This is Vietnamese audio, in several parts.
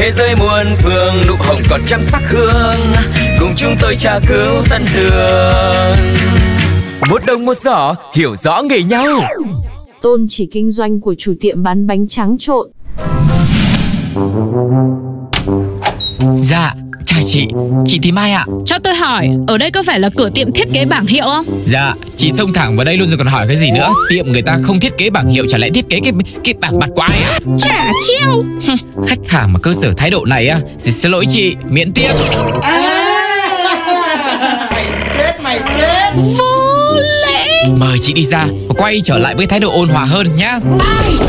Thế giới muôn phương, nụ hồng còn trăm sắc hương. Cùng chúng tôi tra cứu tân đường Một đồng một giỏ, hiểu rõ nghề nhau. Tôn chỉ kinh doanh của chủ tiệm bán bánh tráng trộn. Chị, chị tìm ai ạ? Cho tôi hỏi, ở đây có phải là cửa tiệm thiết kế bảng hiệu không? Dạ, chị xông thẳng vào đây luôn rồi còn hỏi cái gì nữa? Tiệm người ta không thiết kế bảng hiệu chả lẽ thiết kế cái cái bảng mặt quái à Chả chiêu Khách hàng mà cơ sở thái độ này á xin lỗi chị, miễn tiếp. Vô lễ. Mời chị đi ra và quay trở lại với thái độ ôn hòa hơn nhá.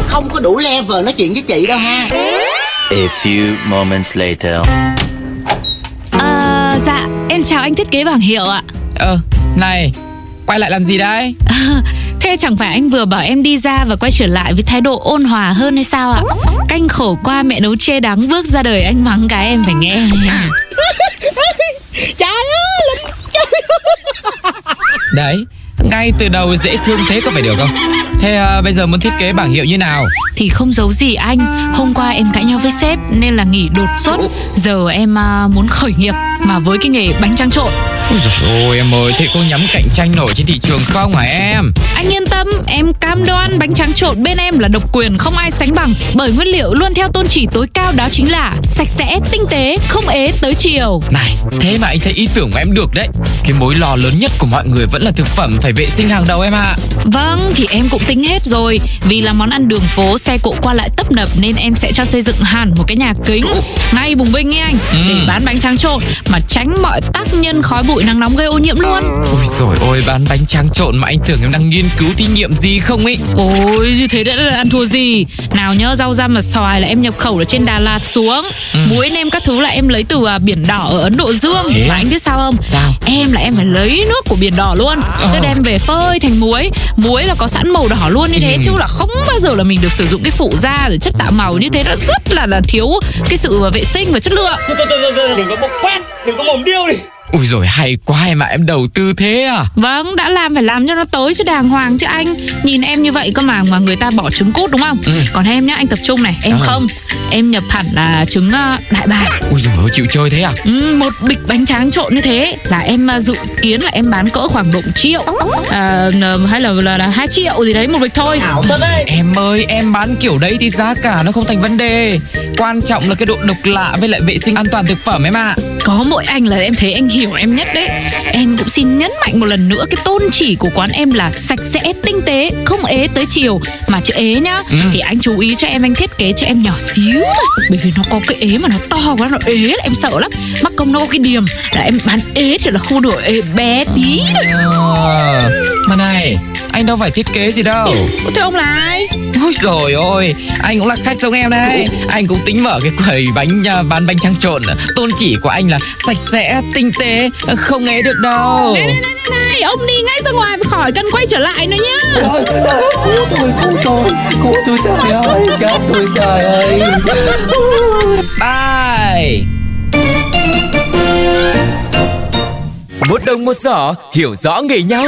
Không có đủ level nói chuyện với chị đâu ha. A few moments later Ờ, dạ, em chào anh thiết kế bảng hiệu ạ Ờ, này, quay lại làm gì đấy? Thế chẳng phải anh vừa bảo em đi ra và quay trở lại với thái độ ôn hòa hơn hay sao ạ? Canh khổ qua mẹ nấu chê đắng bước ra đời anh mắng cái em phải nghe trời ơi Đấy, ngay từ đầu dễ thương thế có phải được không? Thế à, bây giờ muốn thiết kế bảng hiệu như nào? Thì không giấu gì anh. Hôm qua em cãi nhau với sếp nên là nghỉ đột xuất. Giờ em à, muốn khởi nghiệp Mà với cái nghề bánh tráng trộn. Ôi dồi ôi em ơi, thế cô nhắm cạnh tranh nổi trên thị trường không hả em? Anh yên tâm, em cam đoan bánh tráng trộn bên em là độc quyền không ai sánh bằng. Bởi nguyên liệu luôn theo tôn chỉ tối cao đó chính là Sạch sẽ, tinh tế, không ế tới chiều. Này, thế mà anh thấy ý tưởng của em được đấy. Cái mối lo lớn nhất của mọi người vẫn là thực phẩm phải vệ sinh hàng đầu em ạ. Vâng, thì em cũng tính hết rồi. Vì là món ăn đường phố xe cộ qua lại tấp nập Nên em sẽ cho xây dựng hẳn một cái nhà kính. Ngay bùng binh nghe anh Để bán bánh tráng trộn Mà tránh mọi tác nhân khói bụi nắng nóng gây ô nhiễm luôn. Ôi rồi ôi bán bánh tráng trộn mà anh tưởng em đang nghiên cứu thí nghiệm gì không ấy? Ôi như thế đã là ăn thua gì? Nào nhớ rau răm và xoài là em nhập khẩu ở trên Đà Lạt xuống. Muối nêm các thứ là em lấy từ à, biển đỏ ở Ấn Độ Dương. Thế Mà à? anh biết sao không? Sao? Em là em phải lấy nước của biển đỏ luôn. Cứ đem về phơi thành muối. Muối là có sẵn màu đỏ luôn như thế Chứ là không bao giờ là mình được sử dụng cái phụ da Rồi chất tạo màu như thế. Nó rất là là thiếu Cái sự vệ sinh và chất lượng. Đừng có bốc quét, đừng có mồm điêu đi Ui rồi hay quá em ạ em đầu tư thế à? Vâng, đã làm phải làm cho nó tới chứ đàng hoàng chứ anh. Nhìn em như vậy cơ mà mà người ta bỏ trứng cút đúng không? Ừ. Còn em nhá, anh tập trung này, em Ờ. không. Em nhập hẳn là trứng ờ, đại bàng. Ui rồi chịu chơi thế à? Ừ, Một bịch bánh tráng trộn như thế Là em ờ, dự kiến là em bán cỡ khoảng độ triệu à, Hay là, là, là 2 triệu gì đấy một bịch thôi. Ảo thật đấy. Em ơi em bán kiểu đấy thì giá cả nó không thành vấn đề Quan trọng là cái độ độc lạ với lại vệ sinh an toàn thực phẩm em ạ. Có mỗi anh là em thấy anh hiểu em nhất đấy. Em cũng xin nhấn mạnh một lần nữa Cái tôn chỉ của quán em là sạch sẽ, tinh tế Không ế tới chiều. Mà chữ ế nhá Thì anh chú ý cho em Anh thiết kế cho em nhỏ xíu thôi. Bởi vì nó có cái ế mà nó to quá Nó ế là em sợ lắm. Mắc công nó có cái điểm Là em bán ế thì là khu độ ế bé tí thôi Ờ, Mà này anh đâu phải thiết kế gì đâu. Thế ông là ai? Ôi rồi ôi Anh cũng là khách giống em đấy. Anh cũng tính mở cái quầy bánh à, bán bánh tráng trộn. Tôn chỉ của anh là sạch sẽ, tinh tế Không nghe được đâu. Này, này, này, này, ông đi ngay ra ngoài khỏi cần quay trở lại nữa nhá. Bye. Một đồng một giỏ hiểu rõ nghề nhau